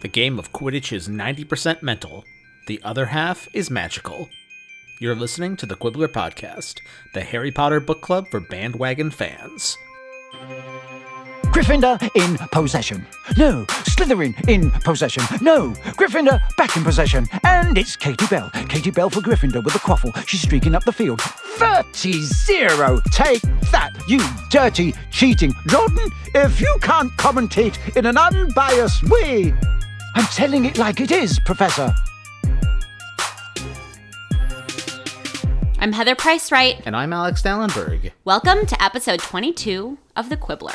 The game of Quidditch is 90% mental, the other half is magical. You're listening to the Quibbler Podcast, the Harry Potter book club for bandwagon fans. Gryffindor in possession. No, Slytherin in possession. No, Gryffindor back in possession. And it's Katie Bell. Katie Bell for Gryffindor with a quaffle. She's streaking up the field. 30 0. Take that, you dirty, cheating. Jordan, if you can't commentate in an unbiased way, I'm telling it like it is, Professor. I'm Heather Price Wright. And I'm Alex Dallenberg. Welcome to episode 22 of The Quibbler.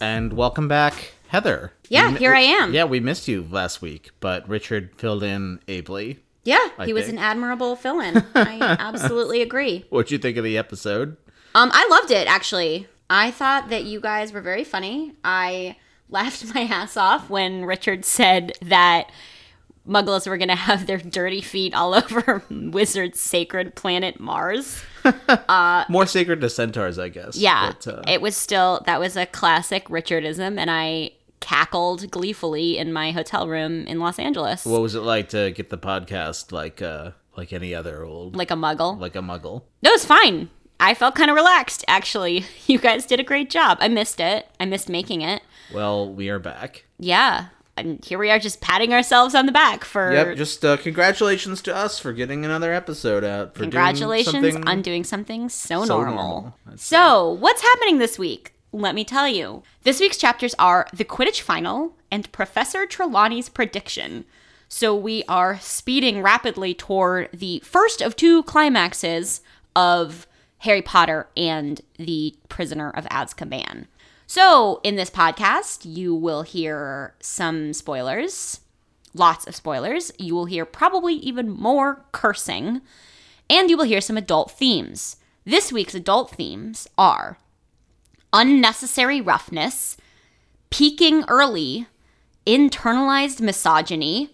And welcome back, Heather. Yeah, We mi- here I am. Yeah, we missed you last week, but Richard filled in ably. Yeah, I he was an admirable fill in. I absolutely agree. What'd you think of the episode? Um, I loved it, actually. I thought that you guys were very funny. I laughed my ass off when Richard said that muggles were going to have their dirty feet all over Wizard's sacred planet Mars. More sacred to centaurs, I guess. Yeah, but, uh, it was still that was a classic Richardism, and I cackled gleefully in my hotel room in Los Angeles, what was it like to get the podcast like uh like any other old like a muggle. like a muggle? No, it's fine. I felt kind of relaxed, actually. You guys did a great job. I missed it. I missed making it. Well, we are back. Yeah, and here we are, just patting ourselves on the back for Yep, just uh, congratulations to us for getting another episode out. For doing congratulations something on doing something so, so normal. normal. So, what's happening this week? Let me tell you. This week's chapters are the Quidditch final and Professor Trelawney's prediction. So, we are speeding rapidly toward the first of two climaxes of Harry Potter and the Prisoner of Azkaban. So, in this podcast, you will hear some spoilers, lots of spoilers. You will hear probably even more cursing, and you will hear some adult themes. This week's adult themes are unnecessary roughness, peaking early, internalized misogyny,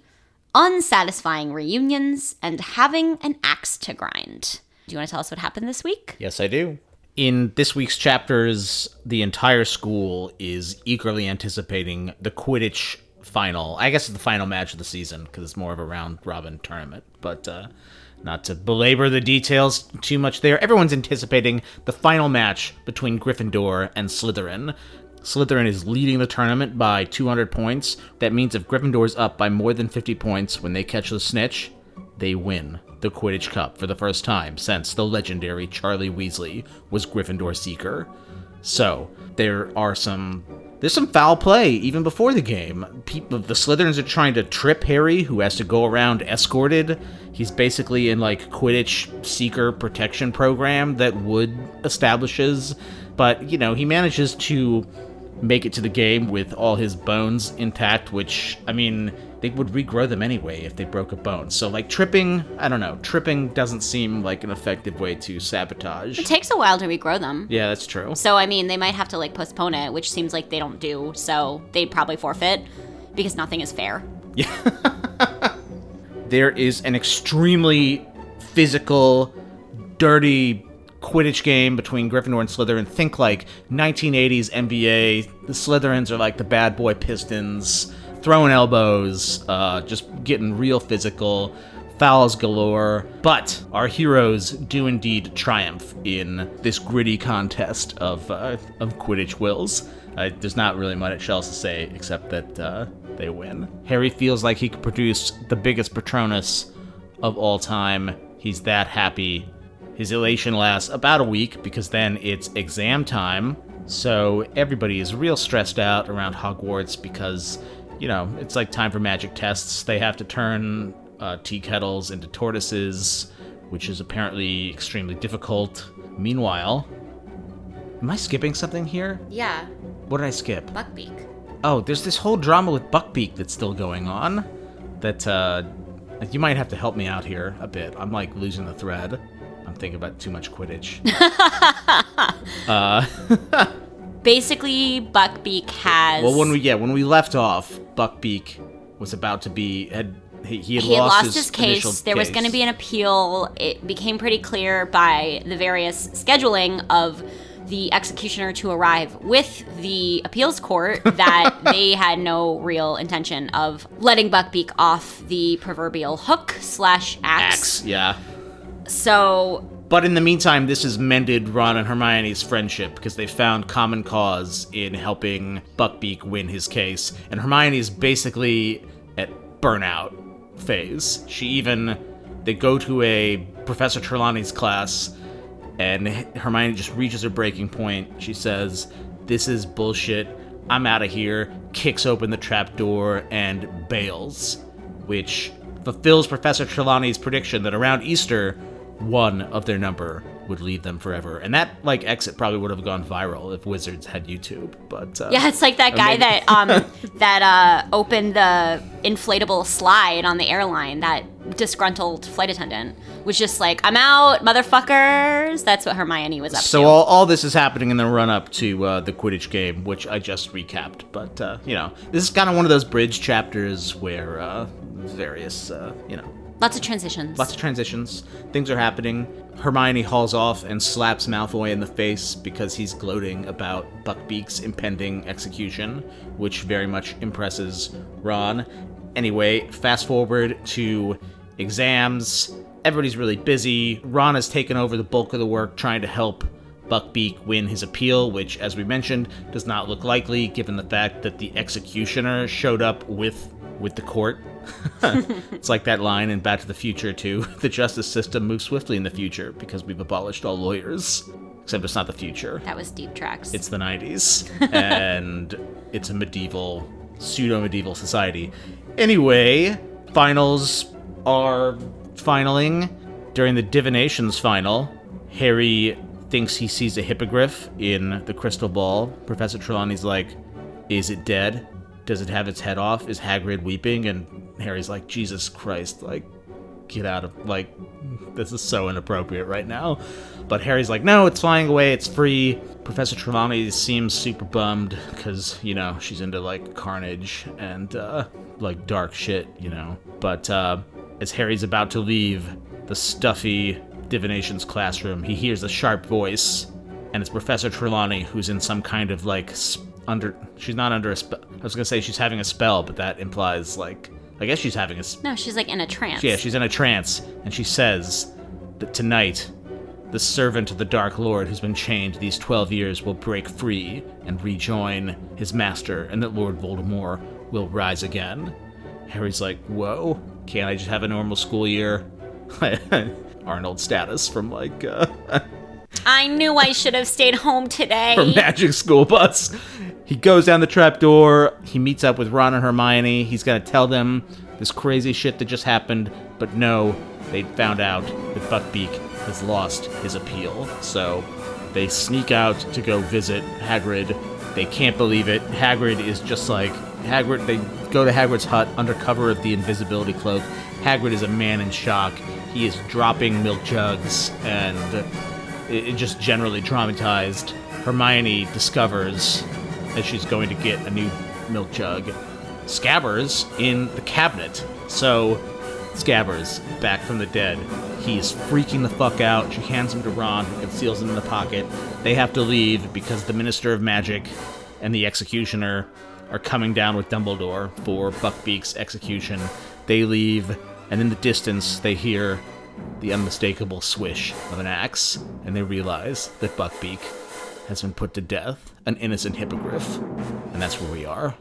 unsatisfying reunions, and having an axe to grind. Do you want to tell us what happened this week? Yes, I do. In this week's chapters, the entire school is eagerly anticipating the Quidditch final. I guess it's the final match of the season because it's more of a round robin tournament. But uh, not to belabor the details too much there, everyone's anticipating the final match between Gryffindor and Slytherin. Slytherin is leading the tournament by 200 points. That means if Gryffindor's up by more than 50 points when they catch the snitch, they win the Quidditch Cup for the first time since the legendary Charlie Weasley was Gryffindor Seeker. So there are some there's some foul play even before the game. People, the Slytherins are trying to trip Harry, who has to go around escorted. He's basically in like Quidditch Seeker protection program that Wood establishes, but you know he manages to make it to the game with all his bones intact, which, I mean, they would regrow them anyway if they broke a bone. So, like, tripping, I don't know, tripping doesn't seem like an effective way to sabotage. It takes a while to regrow them. Yeah, that's true. So, I mean, they might have to like postpone it, which seems like they don't do. So, they'd probably forfeit because nothing is fair. Yeah. There is an extremely physical, dirty Quidditch game between Gryffindor and Slytherin. Think like 1980s NBA. The Slytherins are like the bad boy Pistons, throwing elbows, uh, just getting real physical, fouls galore. But our heroes do indeed triumph in this gritty contest of uh, of Quidditch wills. Uh, there's not really much else to say except that uh, they win. Harry feels like he could produce the biggest Patronus of all time. He's that happy. His elation lasts about a week because then it's exam time. So everybody is real stressed out around Hogwarts because, you know, it's like time for magic tests. They have to turn uh, tea kettles into tortoises, which is apparently extremely difficult. Meanwhile, am I skipping something here? Yeah, What did I skip? Buckbeak. Oh, there's this whole drama with Buckbeak that's still going on. That uh, you might have to help me out here a bit. I'm like losing the thread. I'm thinking about too much Quidditch. Basically, Buckbeak has. well, when we yeah when we left off, Buckbeak was about to be had he, he had he had lost, lost his, case. There was going to be an appeal. It became pretty clear by the various scheduling of the executioner to arrive with the appeals court that they had no real intention of letting Buckbeak off the proverbial hook slash axe. Axe, yeah. So But in the meantime, this has mended Ron and Hermione's friendship because they found common cause in helping Buckbeak win his case. And Hermione's basically at burnout phase. She even they go to a Professor Trelawney's class and Hermione just reaches her breaking point. She says, "This is bullshit. I'm out of here." Kicks open the trapdoor and bails, which fulfills Professor Trelawney's prediction that around Easter, one of their number would leave them forever. And that like exit probably would have gone viral if Wizards had YouTube. But uh, yeah, it's like that guy maybe- that um that uh opened the inflatable slide on the airline. That disgruntled flight attendant was just like, "I'm out, motherfuckers." That's what Hermione was up So to. So all, all this is happening in the run up to uh, the Quidditch game, which I just recapped. But uh, you know, this is kind of one of those bridge chapters where uh, various, uh, you know, Lots of transitions. lots of transitions, things are happening. Hermione hauls off and slaps Malfoy in the face because he's gloating about Buckbeak's impending execution, which very much impresses Ron. Anyway, fast forward to exams. Everybody's really busy. Ron has taken over the bulk of the work trying to help Buckbeak win his appeal, which, as we mentioned, does not look likely given the fact that the executioner showed up with with the court. it's like that line in Back to the Future too. The justice system moves swiftly in the future because we've abolished all lawyers. Except it's not the future. that was deep tracks. It's the 90s, and it's a medieval, pseudo medieval society. Anyway, finals are finaling. During the divinations final, Harry thinks he sees a hippogriff in the crystal ball. Professor Trelawney's like, Is it dead? Does it have its head off? Is Hagrid weeping? And Harry's like, Jesus Christ, like, get out of like this is so inappropriate right now but harry's like no it's flying away it's free professor trelawney seems super bummed because you know she's into like carnage and uh like dark shit you know but uh as harry's about to leave the stuffy divinations classroom he hears a sharp voice and it's professor trelawney who's in some kind of like under she's not under a spell i was gonna say she's having a spell but that implies like i guess she's having a s- no, she's like in a trance. yeah, she's in a trance, and she says that tonight, the servant of the Dark Lord who's been chained these 12 years will break free and rejoin his master, and that Lord Voldemort will rise again. Harry's like, whoa, can't I just have a normal school year? Arnold status from like uh, I knew I should have stayed home today. from Magic School Bus. He goes down the trapdoor. He meets up with Ron and Hermione. He's gonna tell them this crazy shit that just happened, but no, they found out that Buckbeak has lost his appeal. So they sneak out to go visit Hagrid. They can't believe it. Hagrid is just like Hagrid. They go to Hagrid's hut under cover of the invisibility cloak. Hagrid is a man in shock. He is dropping milk jugs and it, it just generally traumatized. Hermione discovers that she's going to get a new milk jug. Scabbers in the cabinet. So, Scabbers, back from the dead. He's freaking the fuck out. She hands him to Ron, who conceals him in the pocket. They have to leave because the Minister of Magic and the Executioner are coming down with Dumbledore for Buckbeak's execution. They leave, and in the distance, they hear the unmistakable swish of an axe, and they realize that Buckbeak has been put to death, an innocent hippogriff. And that's where we are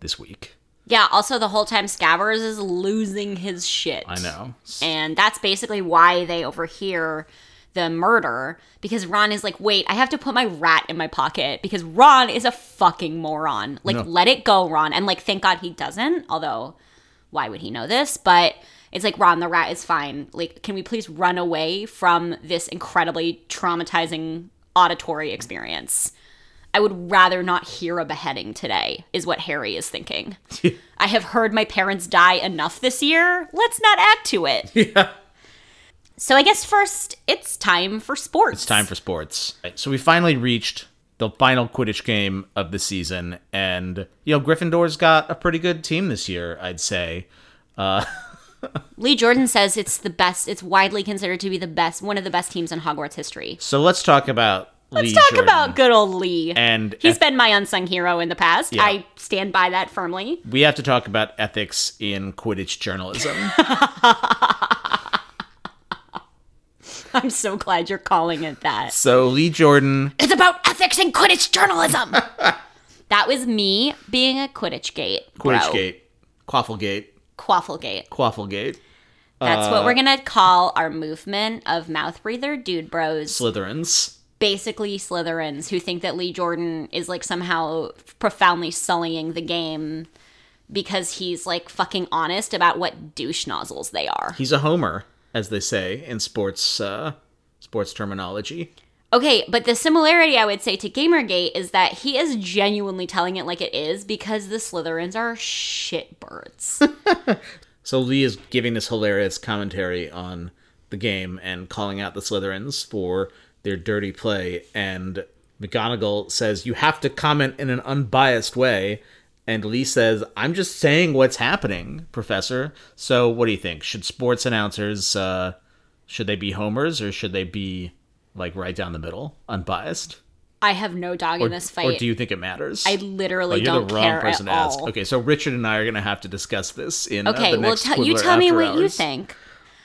this week. yeah, also the whole time Scabbers is losing his shit. I know. And that's basically why they overhear the murder because Ron is like, wait, I have to put my rat in my pocket because Ron is a fucking moron. Like, No. let it go, Ron. And like, thank God he doesn't. Although, why would he know this? But it's like, Ron, the rat is fine. Like, can we please run away from this incredibly traumatizing auditory experience? I would rather not hear a beheading today, is what Harry is thinking. I have heard my parents die enough this year. Let's not add to it. Yeah. So I guess first it's time for sports. It's time for sports. Right, So we finally reached the final Quidditch game of the season, and you know Gryffindor's got a pretty good team this year, I'd say. Uh, Lee Jordan says it's the best. It's widely considered to be the best, one of the best teams in Hogwarts history. so let's talk about Let's Lee talk Jordan. about good old Lee. And He's eth- been my unsung hero in the past. Yeah. I stand by that firmly. we have to talk about ethics in Quidditch journalism. I'm so glad you're calling it that. so Lee Jordan, It's about ethics in Quidditch journalism. that was me being a Quidditch gate. bro. Quidditch Gate, Quafflegate, Quafflegate. Quafflegate, That's Uh, what we're gonna call our movement of mouth breather dude bros. Slytherins. Basically Slytherins who think that Lee Jordan is like somehow profoundly sullying the game because he's like fucking honest about what douche nozzles they are. He's a homer, as they say in sports uh, sports terminology. Okay, but the similarity I would say to Gamergate is that he is genuinely telling it like it is because the Slytherins are shitbirds. So Lee is giving this hilarious commentary on the game and calling out the Slytherins for their dirty play. And McGonagall says, You have to comment in an unbiased way. And Lee says, I'm just saying what's happening, Professor. So what do you think? Should sports announcers, uh, should they be homers or should they be like right down the middle, unbiased? I have no dog Or, in this fight. or do you think it matters? I Oh, literally you're don't the wrong care person at to ask. all. Okay, so Richard and I are going to have to discuss this in uh, Okay, the well, tell you tell me what you think.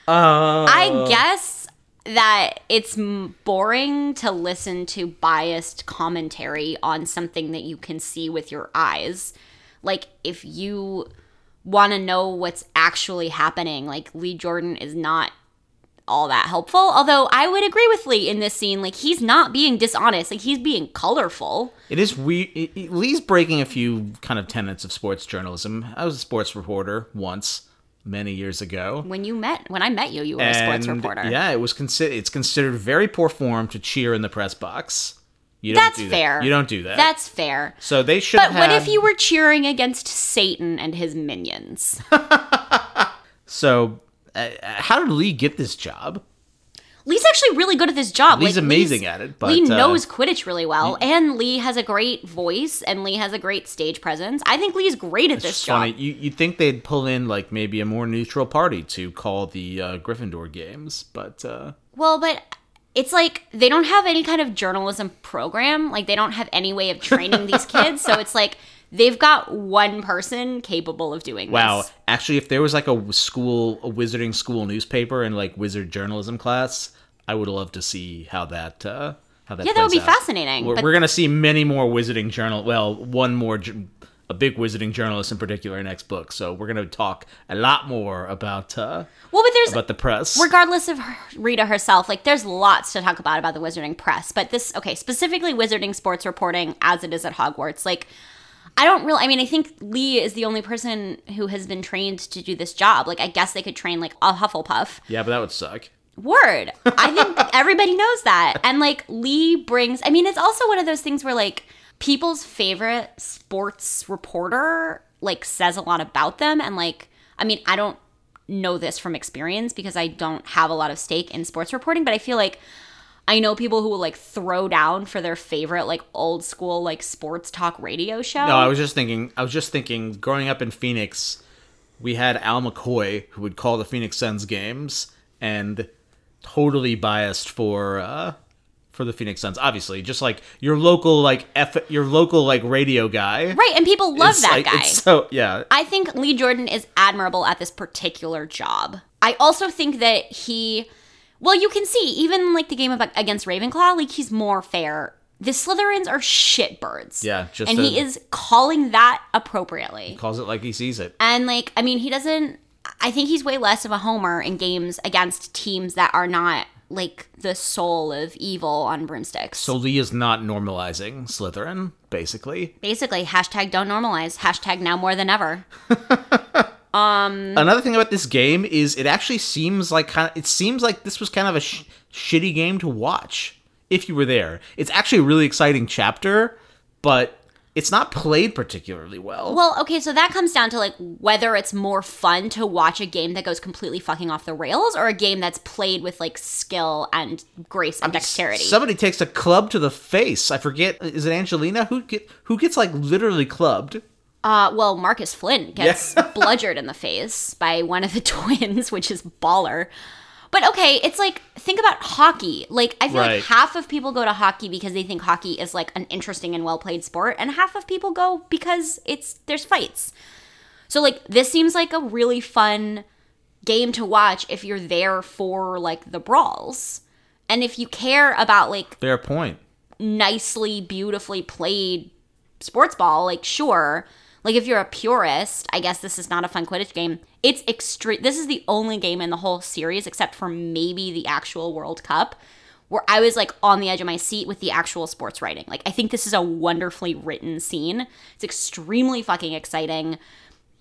Uh, I guess that it's boring to listen to biased commentary on something that you can see with your eyes. Like, if you want to know what's actually happening, like, Lee Jordan is not all that helpful. Although, I would agree with Lee in this scene. Like, he's not being dishonest, like, he's being colorful. It is we Lee's breaking a few kind of tenets of sports journalism. I was a sports reporter once, many years ago. When you met, when I met you, you were a sports reporter. Yeah, it was considered. It's considered very poor form to cheer in the press box. You don't That's do that. fair. You don't do that. That's fair. so they should. But what if you were cheering against Satan and his minions? So, uh, how did Lee get this job? Lee's actually really good at this job. Lee's like, amazing Lee's- at it, but, Lee uh, knows Quidditch really well, and Lee has a great voice, and Lee has a great stage presence. I think Lee's great at this job. funny. You you'd think they'd pull in like maybe a more neutral party to call the uh, Gryffindor games, but uh, Well, but it's like they don't have any kind of journalism program. Like they don't have any way of training these kids, so it's like they've got one person capable of doing Wow. this. Actually, if there was like a school, a wizarding school newspaper and like wizard journalism class, I would love to see how that uh, how that. Yeah, that would be out. fascinating, We're, but- we're gonna see many more wizarding journal. Well, one more, A big wizarding journalist in particular next book. So we're gonna talk a lot more about uh, Well, but there's about the press. regardless of her, Rita herself, like there's lots to talk about about the Wizarding press, but this okay, specifically Wizarding sports reporting as it is at Hogwarts. Like I don't really I mean, I think Lee is the only person who has been trained to do this job. Like I guess they could train like a Hufflepuff. yeah, but that would suck. Word. I think everybody knows that. And like Lee brings I mean, it's also one of those things where like people's favorite sports reporter like says a lot about them and like I mean, I don't know this from experience because I don't have a lot of stake in sports reporting, but I feel like I know people who will like throw down for their favorite like old school like sports talk radio show. No, I was just thinking. I was just thinking. Growing up in Phoenix, we had Al McCoy who would call the Phoenix Suns games and totally biased for uh, for the Phoenix Suns. Obviously, just like your local like F, your local like radio guy. right, and people love that like- guy. So yeah. I think Lee Jordan is admirable at this particular job. I also think that he, well, you can see even like the game of, against Ravenclaw, like he's more fair. The Slytherins are shitbirds. Yeah, just and he is calling that appropriately. He calls it like he sees it. And like, I mean, he doesn't. I think he's way less of a homer in games against teams that are not like the soul of evil on broomsticks. So Lee is not normalizing Slytherin, basically. basically, hashtag don't normalize. Hashtag now more than ever. Um, Another thing about this game is it actually seems like kind of, it seems like this was kind of a sh- shitty game to watch if you were there. It's actually a really exciting chapter, but it's not played particularly well. Well, okay, so that comes down to like whether it's more fun to watch a game that goes completely fucking off the rails or a game that's played with like skill and grace and dexterity. Somebody takes a club to the face. I forget. Is it Angelina who get who gets like literally clubbed? uh, well, Marcus Flint gets bludgeoned in the face by one of the twins, which is baller. But okay, it's like think about hockey. Like I feel Right. like half of people go to hockey because they think hockey is like an interesting and well played sport, and half of people go because it's there's fights. So like this seems like a really fun game to watch if you're there for like the brawls. And if you care about like Fair point. nicely, beautifully played sports ball, like sure. Like if you're a purist, I guess this is not a fun Quidditch game. It's extreme. This is the only game in the whole series, except for maybe the actual World Cup, where I was like on the edge of my seat with the actual sports writing. Like I think this is a wonderfully written scene. It's extremely fucking exciting.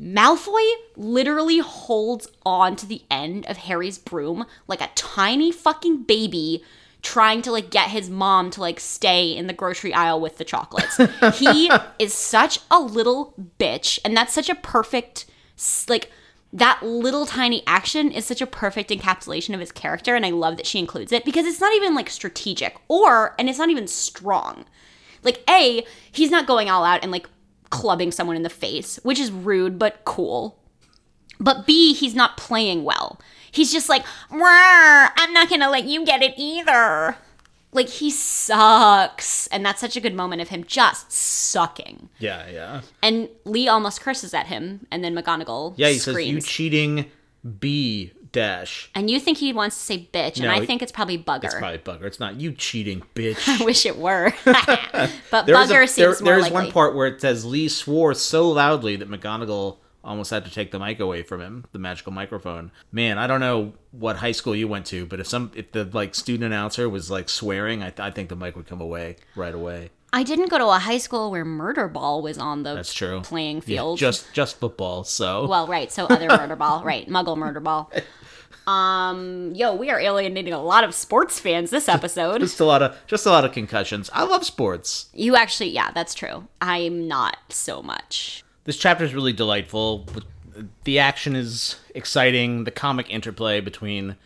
Malfoy literally holds on to the end of Harry's broom like a tiny fucking baby trying to like get his mom to like stay in the grocery aisle with the chocolates. he is such a little bitch and that's such a perfect like that little tiny action is such a perfect encapsulation of his character and I love that she includes it because it's not even like strategic or and it's not even strong. Like A, he's not going all out and like clubbing someone in the face, which is rude but cool. But B, he's not playing well. He's just like, "Rawr, I'm not gonna let you get it either. Like he sucks. And that's such a good moment of him just sucking. Yeah, yeah. And Lee almost curses at him, and then McGonagall Yeah, he says, you cheating B dash. and you think he wants to say bitch, and No, I think it's probably bugger. It's probably Bugger. It's not you cheating bitch. I wish it were. but There bugger a, seems there, more there is likely. one part where it says Lee swore so loudly that McGonagall almost had to take the mic away from him, the magical microphone. Man, I don't know what high school you went to, but if some if the like student announcer was like swearing, I, I think the mic would come away right away. I didn't go to a high school where murder ball was on the That's true. playing Yeah, field. just just football. So Well, right. So other murder ball, right? Muggle murder ball. Um, yo, we are alienating a lot of sports fans this episode. just a lot of just a lot of concussions. I love sports. You actually, yeah, that's true. I'm not so much. This chapter is really delightful. The action is exciting. The comic interplay between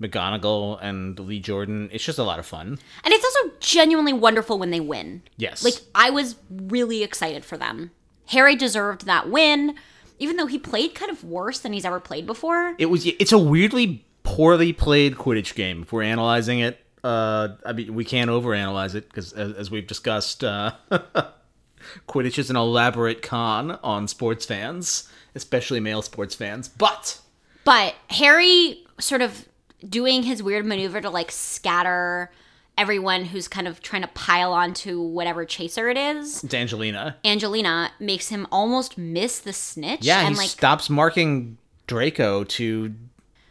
McGonagall and Lee Jordan, it's just a lot of fun. And it's also genuinely wonderful when they win. Yes. Like I was really excited for them. Harry deserved that win, even though he played kind of worse than he's ever played before. It was. It's a weirdly poorly played Quidditch game. If we're analyzing it, uh, I mean, we can't overanalyze it because, as, as we've discussed, uh, Quidditch is an elaborate con on sports fans, especially male sports fans. But But Harry sort of doing his weird maneuver to like scatter everyone who's kind of trying to pile onto whatever chaser it is. it's Angelina. Angelina makes him almost miss the snitch. Yeah, and he like stops marking Draco to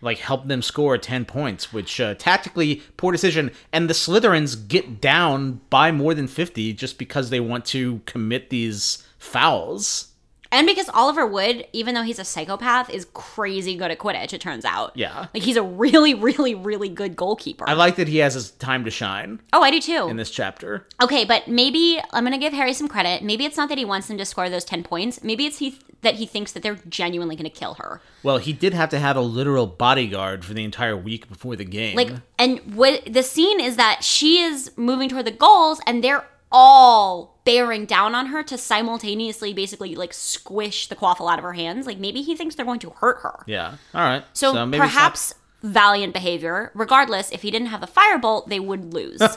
like help them score 10 points, which uh, tactically poor decision. And the Slytherins get down by more than 50 just because they want to commit these fouls. And because Oliver Wood, even though he's a psychopath, is crazy good at Quidditch, it turns out. Yeah. Like he's a really, really, really good goalkeeper. I like that he has his time to shine oh, I do too. in this chapter. Okay, but maybe I'm gonna give Harry some credit. Maybe it's not that he wants them to score those ten points. Maybe it's he that he thinks that they're genuinely gonna kill her. Well, he did have to have a literal bodyguard for the entire week before the game. Like, and what the scene is that she is moving toward the goals, and they're all bearing down on her to simultaneously, basically, like squish the quaffle out of her hands. Like maybe he thinks they're going to hurt her. yeah. All right. So, not- perhaps valiant behavior. Regardless, if he didn't have the firebolt, they would lose.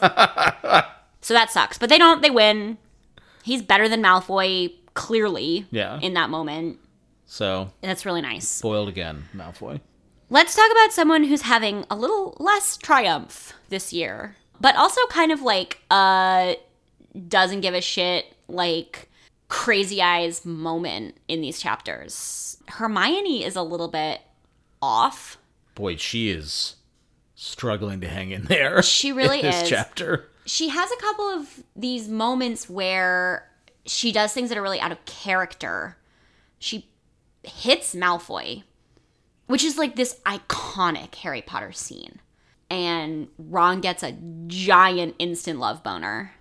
so that sucks. But they don't. They win. He's better than Malfoy, clearly. Yeah. In that moment, so that's really nice. spoiled again, Malfoy. Let's talk about someone who's having a little less triumph this year, but also kind of like uh doesn't give a shit like crazy eyes moment in these chapters. Hermione is a little bit off. Boy, she is struggling to hang in there. She really in this is. chapter. She has a couple of these moments where she does things that are really out of character. She hits Malfoy, which is like this iconic Harry Potter scene. And Ron gets a giant instant love boner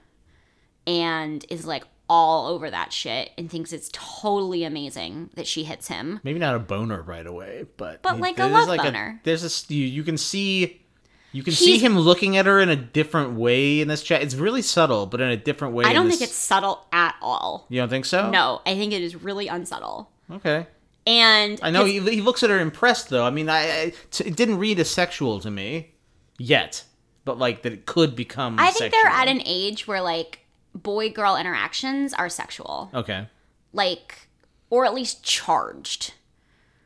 and is like all over that shit and thinks it's totally amazing that she hits him. Maybe not a boner right away, but But like a love like boner. there's this you, you can see you can see him looking at her in a different way in this chat. It's really subtle, but in a different way. I don't this- think it's subtle at all. You don't think so? No, I think it is really unsubtle. Okay. And I know he, he looks at her impressed though. I mean, I, I t- it didn't read as sexual to me yet, but like that it could become. I think sexual. they're at an age where like boy girl interactions are sexual. okay. Like or at least charged.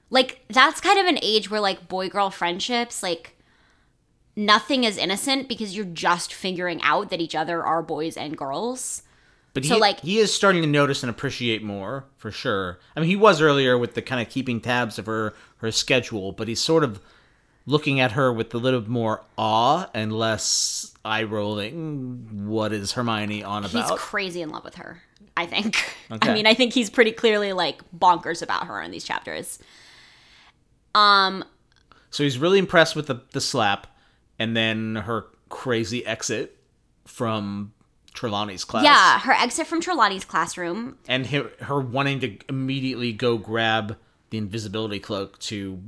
Like that's kind of an age where like boy girl friendships like nothing is innocent because you're just figuring out that each other are boys and girls. But So, he, like- he is starting to notice and appreciate more for sure. I mean, he was earlier with the kind of keeping tabs of her her schedule, but he's sort of looking at her with a little more awe and less eye rolling. What is Hermione on about? He's crazy in love with her, I think. Okay. I mean, I think he's pretty clearly like bonkers about her in these chapters. Um so he's really impressed with the the slap, and then her crazy exit from Trelawney's class. yeah, her exit from Trelawney's classroom. and her, her wanting to immediately go grab the invisibility cloak to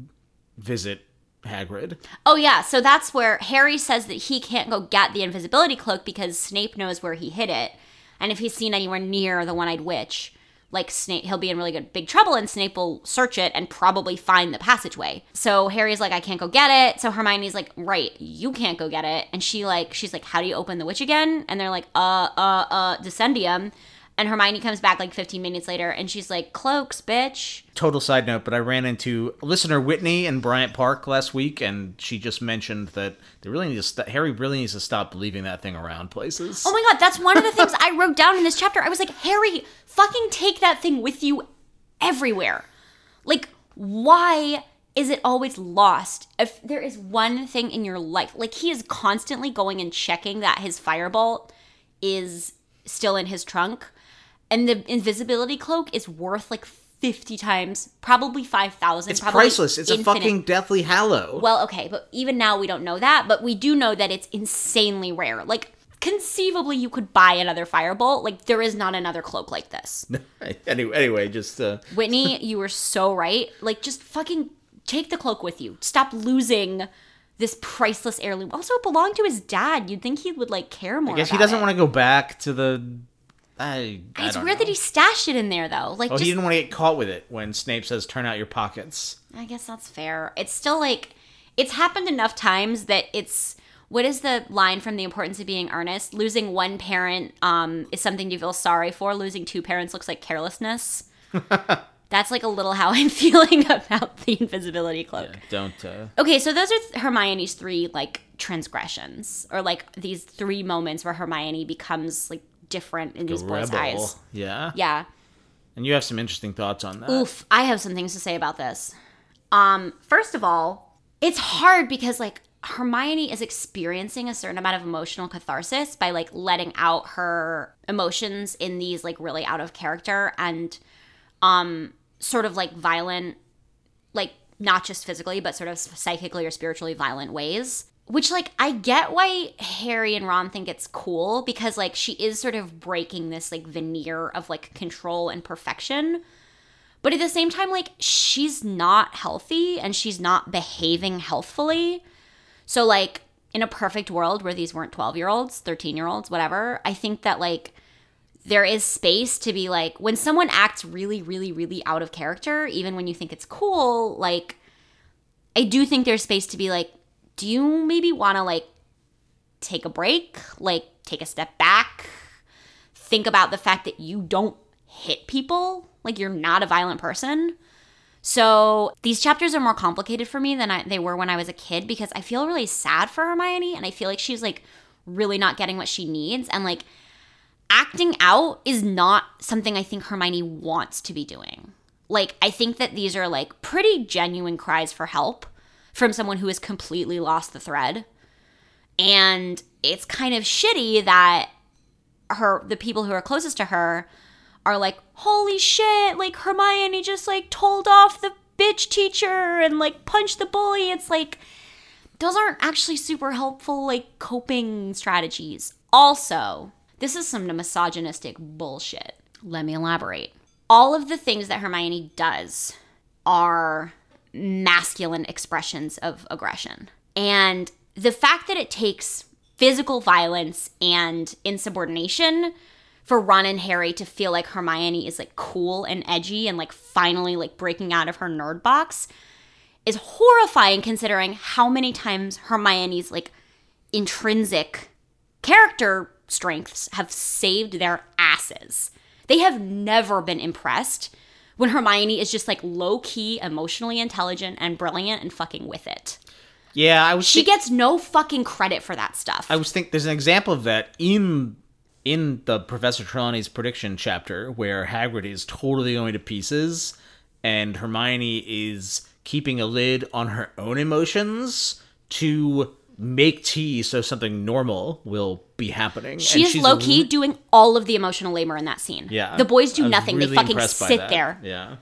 visit Hagrid. Oh yeah, so that's where Harry says that he can't go get the invisibility cloak because Snape knows where he hid it. And if he's seen anywhere near the one-eyed witch, like Snape he'll be in really good big trouble and Snape will search it and probably find the passageway. So Harry's like I can't go get it. So Hermione's like, "Right, you can't go get it." And she like she's like, "How do you open the witch again?" And they're like, "Uh uh uh Dissendium." And Hermione comes back like 15 minutes later and she's like, "Cloaks, bitch." Total side note, but I ran into listener Whitney in Bryant Park last week, and she just mentioned that they really need to st- Harry really needs to stop leaving that thing around places. Oh my god, that's one of the things I wrote down in this chapter. I was like, Harry, fucking take that thing with you everywhere. Like, why is it always lost? If there is one thing in your life, like he is constantly going and checking that his firebolt is still in his trunk, and the invisibility cloak is worth like 50 times, probably 5,000. it's probably priceless. It's a fucking Deathly Hallow. Well, okay, but even now we don't know that, but we do know that it's insanely rare. Like conceivably you could buy another firebolt. Like there is not another cloak like this. anyway, anyway, just uh, Whitney, you were so right. Like just fucking take the cloak with you. Stop losing this priceless heirloom. Also, it belonged to his dad. You'd think he would like care more. I guess he doesn't it. want to go back to the. I, I It's weird know. that he stashed it in there though. Like Oh, just he didn't want to get caught with it when Snape says, "Turn out your pockets." I guess that's fair. It's still like it's happened enough times that it's what is the line from the importance of being earnest? Losing one parent um, is something you feel sorry for. Losing two parents looks like carelessness. That's like a little how I'm feeling about the invisibility cloak. Don't. Uh, Okay, so those are th- Hermione's three like transgressions, or like these three moments where Hermione becomes like different in these boys' rebel. eyes. Yeah. Yeah. And you have some interesting thoughts on that. Oof, I have some things to say about this. Um, first of all, it's hard because like Hermione is experiencing a certain amount of emotional catharsis by like letting out her emotions in these like really out of character and um sort of like violent like not just physically but sort of psychically or spiritually violent ways which like i get why harry and ron think it's cool because like she is sort of breaking this like veneer of like control and perfection. But at the same time like she's not healthy and she's not behaving healthfully. So like in a perfect world where these weren't 12 year olds 13 year olds whatever i think that like there is space to be like when someone acts really really really out of character even when you think it's cool like i do think there's space to be like do you maybe want to like take a break? Like take a step back? Think about the fact that you don't hit people. Like you're not a violent person. So these chapters are more complicated for me than I, they were when I was a kid because I feel really sad for Hermione and I feel like she's like really not getting what she needs. And like acting out is not something I think Hermione wants to be doing. Like I think that these are like pretty genuine cries for help from someone who has completely lost the thread. And it's kind of shitty that her the people who are closest to her are like, holy shit, like Hermione just like told off the bitch teacher and like punched the bully. It's like, those aren't actually super helpful, like coping strategies. Also, this is some misogynistic bullshit. Let me elaborate. All of the things that Hermione does are masculine expressions of aggression. And the fact that it takes physical violence and insubordination for Ron and Harry to feel like Hermione is like cool and edgy and like finally like breaking out of her nerd box is horrifying considering how many times Hermione's like intrinsic character strengths have saved their asses. They have never been impressed when Hermione is just like low key, emotionally intelligent and brilliant and fucking with it. Yeah, I was. She gets no fucking credit for that stuff. I was think there's an example of that in in the Professor Trelawney's prediction chapter where Hagrid is totally going to pieces and Hermione is keeping a lid on her own emotions to make tea so something normal will be happening. she And is she's low key re- doing all of the emotional labor in that scene. yeah. The boys I do nothing. really they fucking sit there. Yeah.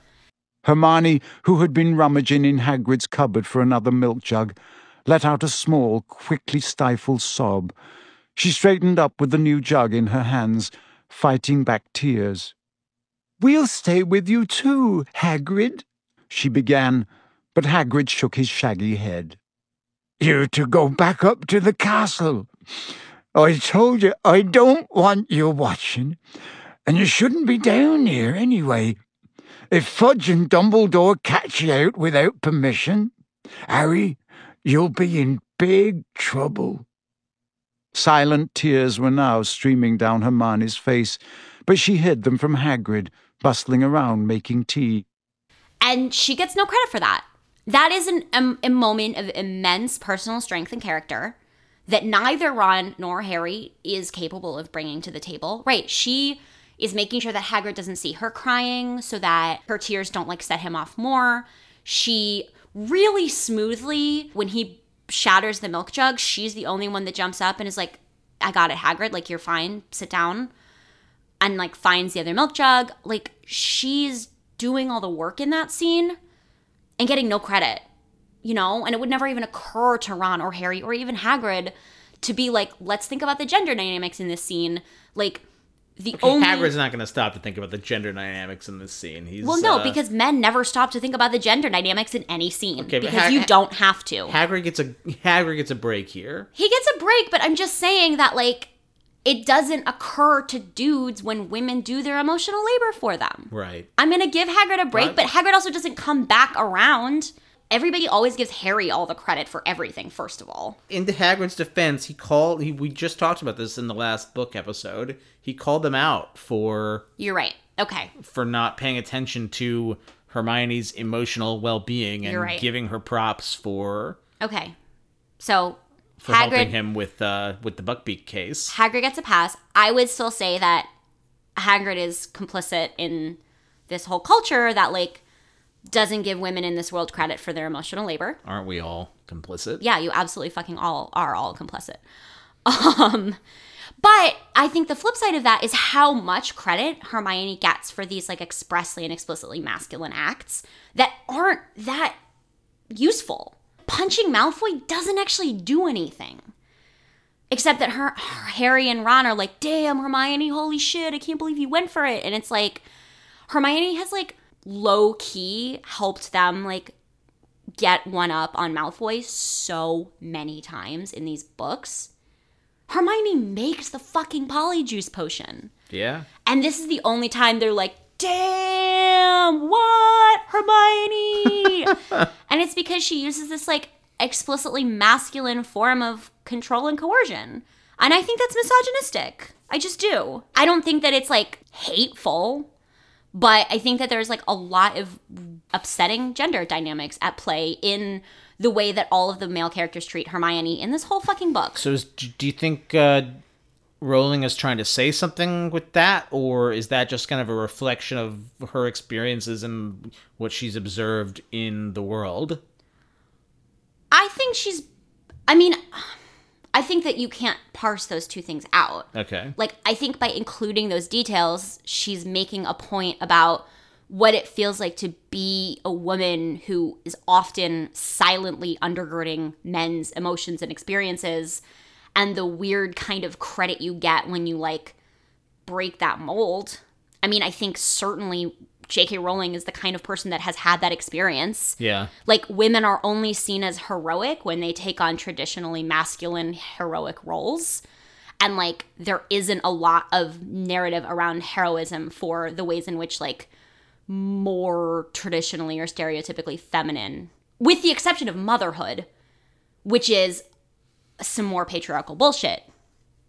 Hermione, who had been rummaging in Hagrid's cupboard for another milk jug, let out a small, quickly stifled sob. She straightened up with the new jug in her hands, fighting back tears. We'll stay with you too, Hagrid, she began, but Hagrid shook his shaggy head. You to go back up to the castle. I told you I don't want you watching, and you shouldn't be down here anyway. If Fudge and Dumbledore catch you out without permission, Harry, you'll be in big trouble. Silent tears were now streaming down Hermione's face, but she hid them from Hagrid, bustling around making tea. And she gets no credit for that. That is an, um, a moment of immense personal strength and character that neither Ron nor Harry is capable of bringing to the table. Right. She is making sure that Hagrid doesn't see her crying so that her tears don't like set him off more. She really smoothly, when he shatters the milk jug, she's the only one that jumps up and is like, I got it, Hagrid. Like, you're fine. Sit down. And like finds the other milk jug. Like, she's doing all the work in that scene and getting no credit, you know? And it would never even occur to Ron or Harry or even Hagrid to be like, let's think about the gender dynamics in this scene. Like, the Okay, only. Hagrid's not going to stop to think about the gender dynamics in this scene. He's well, no, uh, because men never stop to think about the gender dynamics in any scene Okay, because Ha- you don't have to. Hagrid gets a Hagrid gets a break here. he gets a break, but I'm just saying that like it doesn't occur to dudes when women do their emotional labor for them. Right. I'm gonna give Hagrid a break, Right. but Hagrid also doesn't come back around. Everybody always gives Harry all the credit for everything, first of all. in the Hagrid's defense, he called. He, we just talked about this in the last book episode. He called them out for You're right. Okay. for not paying attention to Hermione's emotional well-being and right. giving her props for Okay. So for helping Hagrid him with uh with the Buckbeak case. Hagrid gets a pass. I would still say that Hagrid is complicit in this whole culture that like doesn't give women in this world credit for their emotional labor. Aren't we all complicit? Yeah, you absolutely fucking all are all complicit. Um but I think the flip side of that is how much credit Hermione gets for these like expressly and explicitly masculine acts that aren't that useful. Punching Malfoy doesn't actually do anything. Except that her, her- Harry and Ron are like, "Damn, Hermione, holy shit, I can't believe you went for it." And it's like Hermione has like low key helped them like get one up on Malfoy so many times in these books. Hermione makes the fucking polyjuice potion. Yeah. And this is the only time they're like, damn, what? Hermione! and it's because she uses this like explicitly masculine form of control and coercion. And I think that's misogynistic. I just do. I don't think that it's like hateful, but I think that there's like a lot of upsetting gender dynamics at play in the way that all of the male characters treat Hermione in this whole fucking book. So is, do you think uh, Rowling is trying to say something with that, or is that just kind of a reflection of her experiences and what she's observed in the world? I think she's. I mean, I think that you can't parse those two things out. Okay. Like, I think by including those details, she's making a point about what it feels like to be a woman who is often silently undergirding men's emotions and experiences and the weird kind of credit you get when you like break that mold. I mean, I think certainly J.K. Rowling is the kind of person that has had that experience Yeah. like women are only seen as heroic when they take on traditionally masculine heroic roles and like there isn't a lot of narrative around heroism for the ways in which like more traditionally or stereotypically feminine with the exception of motherhood which is some more patriarchal bullshit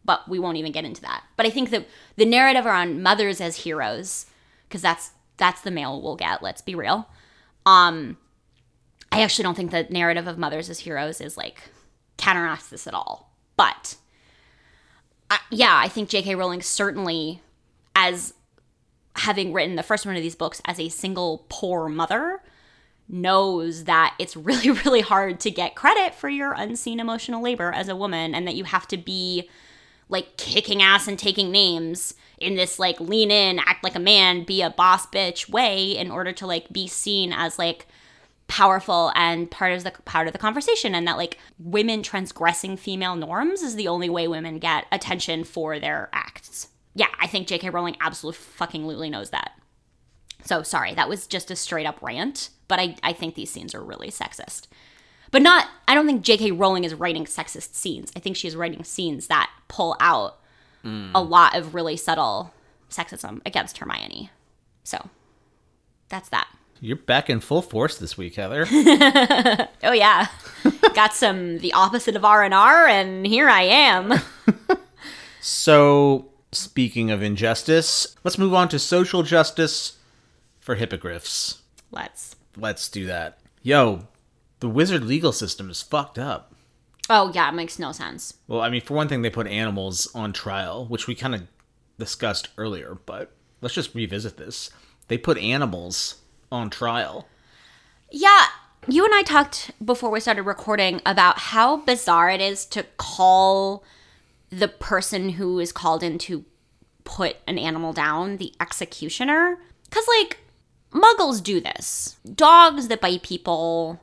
but we won't even get into that. But i think that the narrative around mothers as heroes because that's that's the male we'll get let's be real. Um i actually don't think the narrative of mothers as heroes is like counteracts this at all. But I, yeah i think jk rowling certainly as having written the first one of these books as a single poor mother knows that it's really really hard to get credit for your unseen emotional labor as a woman and that you have to be like kicking ass and taking names in this like lean in act like a man be a boss bitch way in order to like be seen as like powerful and part of the part of the conversation and that like women transgressing female norms is the only way women get attention for their acts. Yeah, I think JK Rowling absolutely fucking lutely knows that. So sorry, that was just a straight up rant, but I, I think these scenes are really sexist. But not, I don't think J.K. Rowling is writing sexist scenes. I think she's writing scenes that pull out a lot of really subtle sexism against Hermione. So that's that. You're back in full force this week, Heather. Oh yeah, got some the opposite of R and R, and here I am. so, speaking of injustice, let's move on to social justice for hippogriffs. Let's. Let's do that. Yo, the wizard legal system is fucked up. Oh yeah, it makes no sense. Well, I mean, for one thing, they put animals on trial, which we kind of discussed earlier, but let's just revisit this. They put animals on trial. Yeah, you and I talked before we started recording about how bizarre it is to call the person who is called in to put an animal down the executioner. Because, like, muggles do this. Dogs that bite people,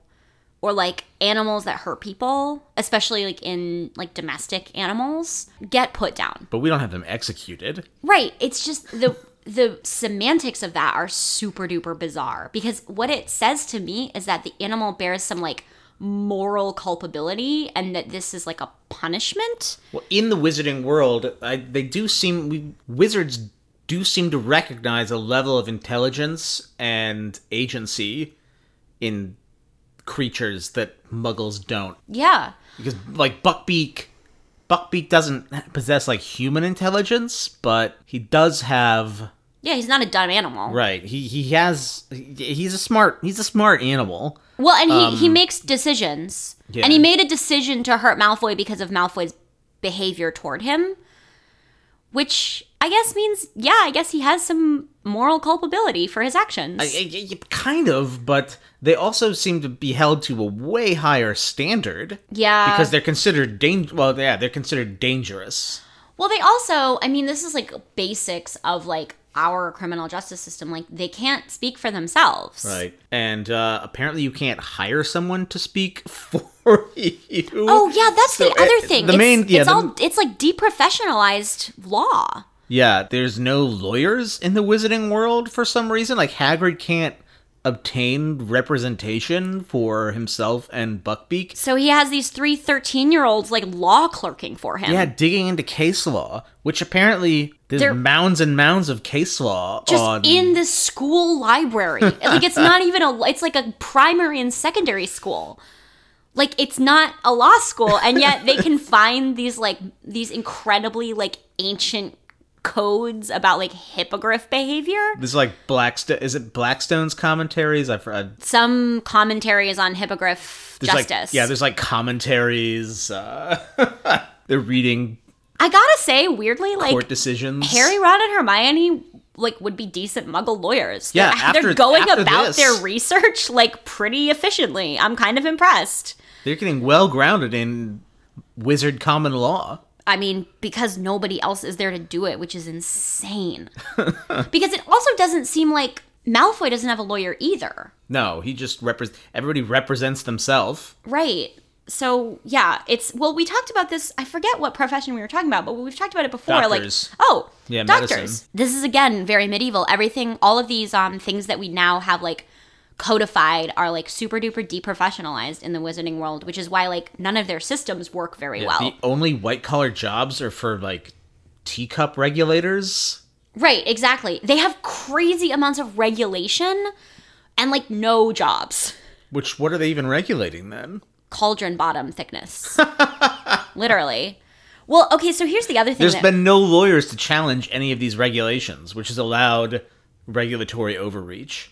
or like animals that hurt people, especially like in like domestic animals, get put down. But we don't have them executed. Right. It's just the the semantics of that are super duper bizarre because what it says to me is that the animal bears some like moral culpability and that this is like a punishment. Well, in the wizarding world, I, they do seem we, wizards do seem to recognize a level of intelligence and agency in creatures that muggles don't. Yeah. Because like Buckbeak Buckbeak doesn't possess like human intelligence, but he does have Yeah, he's not a dumb animal. right. He he has he's a smart he's a smart animal. Well, and he, he um, makes decisions. yeah. And he made a decision to hurt Malfoy because of Malfoy's behavior toward him. Which I guess means, yeah, I guess he has some moral culpability for his actions. I- I- I- kind of, but they also seem to be held to a way higher standard. yeah. because they're considered dang- well yeah they're considered dangerous Well, they also, I mean, this is like basics of like our criminal justice system. Like they can't speak for themselves. right and uh, apparently you can't hire someone to speak for you Oh yeah, that's So, the other uh, thing. the it's, main- yeah, it's the- all it's like deprofessionalized law. yeah there's no lawyers in the wizarding world for some reason like hagrid can't obtain representation for himself and buckbeak So he has these three 13 year olds like law clerking for him. yeah digging into case law which apparently there's They're- mounds and mounds of case law just on in the school library. like it's not even a it's like a primary and secondary school. Like it's not a law school and yet they can find these like these incredibly like ancient codes about like hippogriff behavior. This is like Blackstone. Is it Blackstone's commentaries? I've read. Some commentaries on hippogriff There's justice. like yeah, there's like commentaries. Uh, they're reading I gotta say, weirdly, like court decisions. Harry, Ron, and Hermione like would be decent Muggle lawyers. Yeah, they're, after- they're going about this- their research like pretty efficiently. I'm kind of impressed. They're getting well grounded in wizard common law. I mean, because nobody else is there to do it, which is insane. because it also doesn't seem like Malfoy doesn't have a lawyer either. No, he just represents. Everybody represents themselves. Right. So yeah, it's well, we talked about this. I forget what profession we were talking about, but we've talked about it before. Doctors. Like, oh, Yeah, doctors. medicine. This is again very medieval. Everything, all of these um things that we now have like codified are like super duper deprofessionalized in the wizarding world, which is why like none of their systems work very well. The only white collar jobs are for like teacup regulators. Right, exactly. They have crazy amounts of regulation and like no jobs. Which what are they even regulating then? Cauldron bottom thickness. Literally. Well, okay, so here's the other thing. There's that- been no lawyers to challenge any of these regulations, which has allowed regulatory overreach.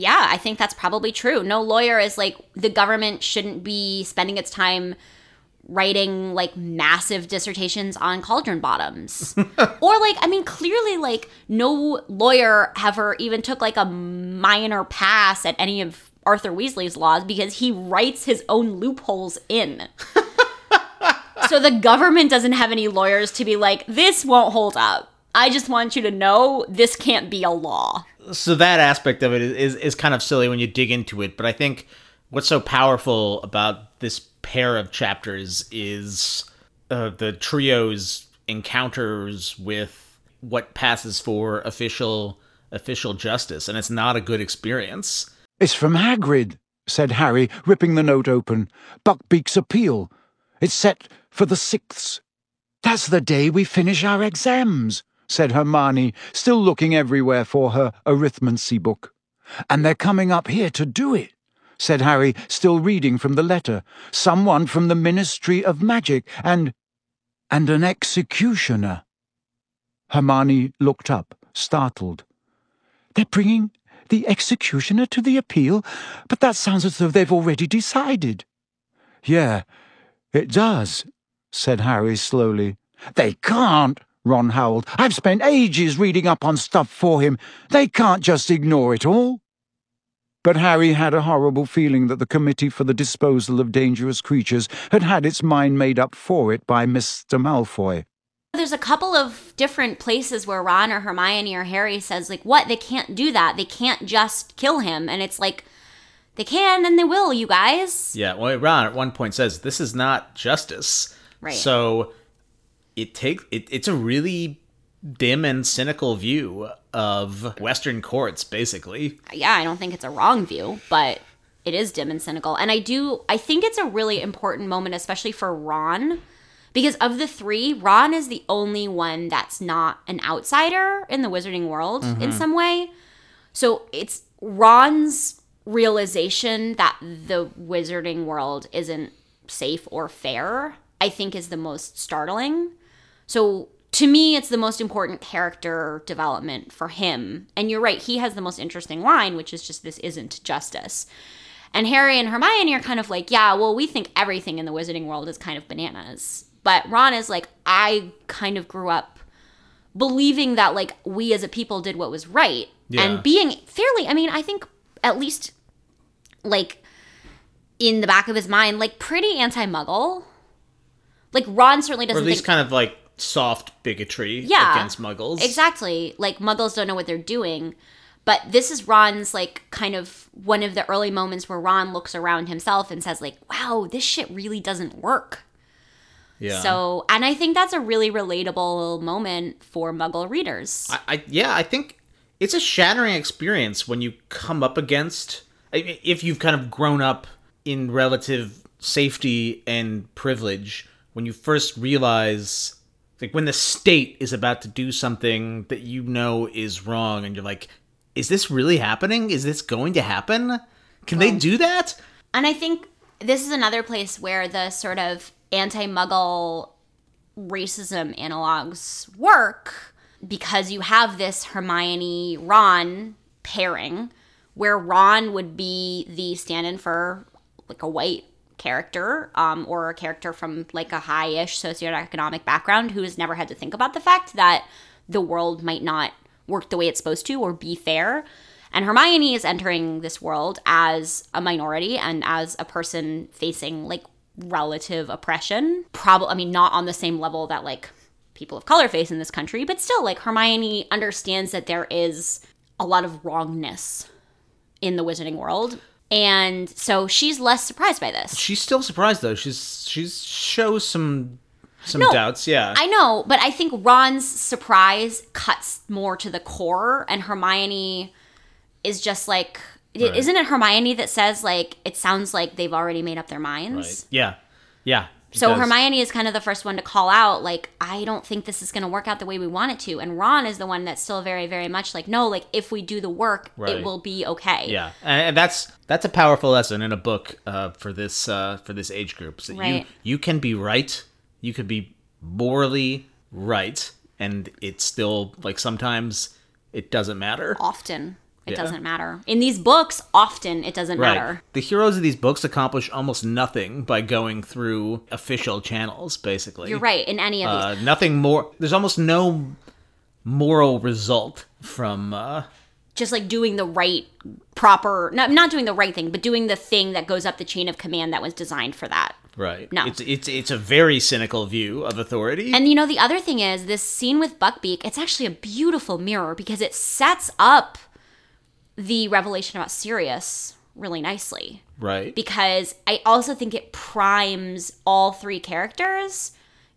Yeah, I think that's probably true. No lawyer is like the government shouldn't be spending its time writing like massive dissertations on cauldron bottoms. or like I mean clearly like no lawyer ever even took like a minor pass at any of Arthur Weasley's laws because he writes his own loopholes in. so the government doesn't have any lawyers to be like this won't hold up. I just want you to know this can't be a law. so that aspect of it is, is is kind of silly when you dig into it but i think what's so powerful about this pair of chapters is uh, the trio's encounters with what passes for official official justice and it's not a good experience It's from Hagrid, said Harry, ripping the note open. Buckbeak's appeal. It's set for the sixth. That's the day we finish our exams, said Hermione, still looking everywhere for her arithmancy book. And they're coming up here to do it, said Harry, still reading from the letter. Someone from the Ministry of Magic and. and an executioner. Hermione looked up, startled. They're bringing the executioner to the appeal, but that sounds as though they've already decided. Yeah, it does, said Harry slowly. They can't, Ron howled. I've spent ages reading up on stuff for him. They can't just ignore it all. But Harry had a horrible feeling that the Committee for the Disposal of Dangerous Creatures had had its mind made up for it by Mr. Malfoy. There's a couple of different places where Ron or Hermione or Harry says like, "What? They can't do that. They can't just kill him." And it's like, they can and they will, you guys. yeah well ron at one point says this is not justice Right. so it take it, it's a really dim and cynical view of western courts basically Yeah, I don't think it's a wrong view, but it is dim and cynical. And I do I think it's a really important moment especially for Ron because of the 3, Ron is the only one that's not an outsider in the wizarding world in mm-hmm. some way. So it's Ron's realization that the wizarding world isn't safe or fair, I think is the most startling. So to me, it's the most important character development for him. And you're right, he has the most interesting line, which is just this isn't justice. And Harry and Hermione are kind of like, yeah, well, we think everything in the wizarding world is kind of bananas. But Ron is like, I kind of grew up believing that like we as a people did what was right Yeah. and being fairly i mean i think at least like in the back of his mind like pretty anti-muggle like ron certainly doesn't Or at least think kind of like soft bigotry Yeah, against muggles. exactly. Like muggles don't know what they're doing. But this is ron's like kind of one of the early moments where ron looks around himself and says like wow this shit really doesn't work. Yeah. So and i think that's a really relatable moment for muggle readers. I, I yeah, I think it's a shattering experience when you come up against if you've kind of grown up in relative safety and privilege when you first realize like when the state is about to do something that you know is wrong and you're like is this really happening? Is this going to happen? Can they do that? And I think this is another place where the sort of anti muggle racism analogs work because you have this Hermione Ron pairing where Ron would be the stand in for like a white character um, or a character from like a high ish socioeconomic background who has never had to think about the fact that the world might not work the way it's supposed to or be fair. And Hermione is entering this world as a minority and as a person facing like relative oppression. Probably, I mean, not on the same level that like people of color face in this country, but still, like Hermione understands that there is a lot of wrongness in the wizarding world. And so she's less surprised by this. she's still surprised though she's she's shows some some No, doubts yeah I know, but I think Ron's surprise cuts more to the core, and Hermione is just like, isn't it Hermione that says like it sounds like they've already made up their minds? Yeah. Yeah. So does. Hermione is kind of the first one to call out, like, I don't think this is going to work out the way we want it to. And Ron is the one that's still very, very much like, no, like, if we do the work, Right. it will be okay. Yeah, and and that's that's a powerful lesson in a book uh, for this uh, for this age group. So Right. you you can be right, you could be morally right, and it's still like sometimes it doesn't matter. Often, it Yeah. doesn't matter. In these books, often it doesn't matter. The heroes of these books accomplish almost nothing by going through official channels. Basically, You're right. In any of these. Uh, nothing more. There's almost no moral result from. Uh, just like doing the right proper not, not doing the right thing but doing the thing that goes up the chain of command that was designed for that right. No. It's it's it's a very cynical view of authority. and you know the other thing is this scene with buckbeak it's actually a beautiful mirror because it sets up the revelation about sirius really nicely right. because i also think it primes all three characters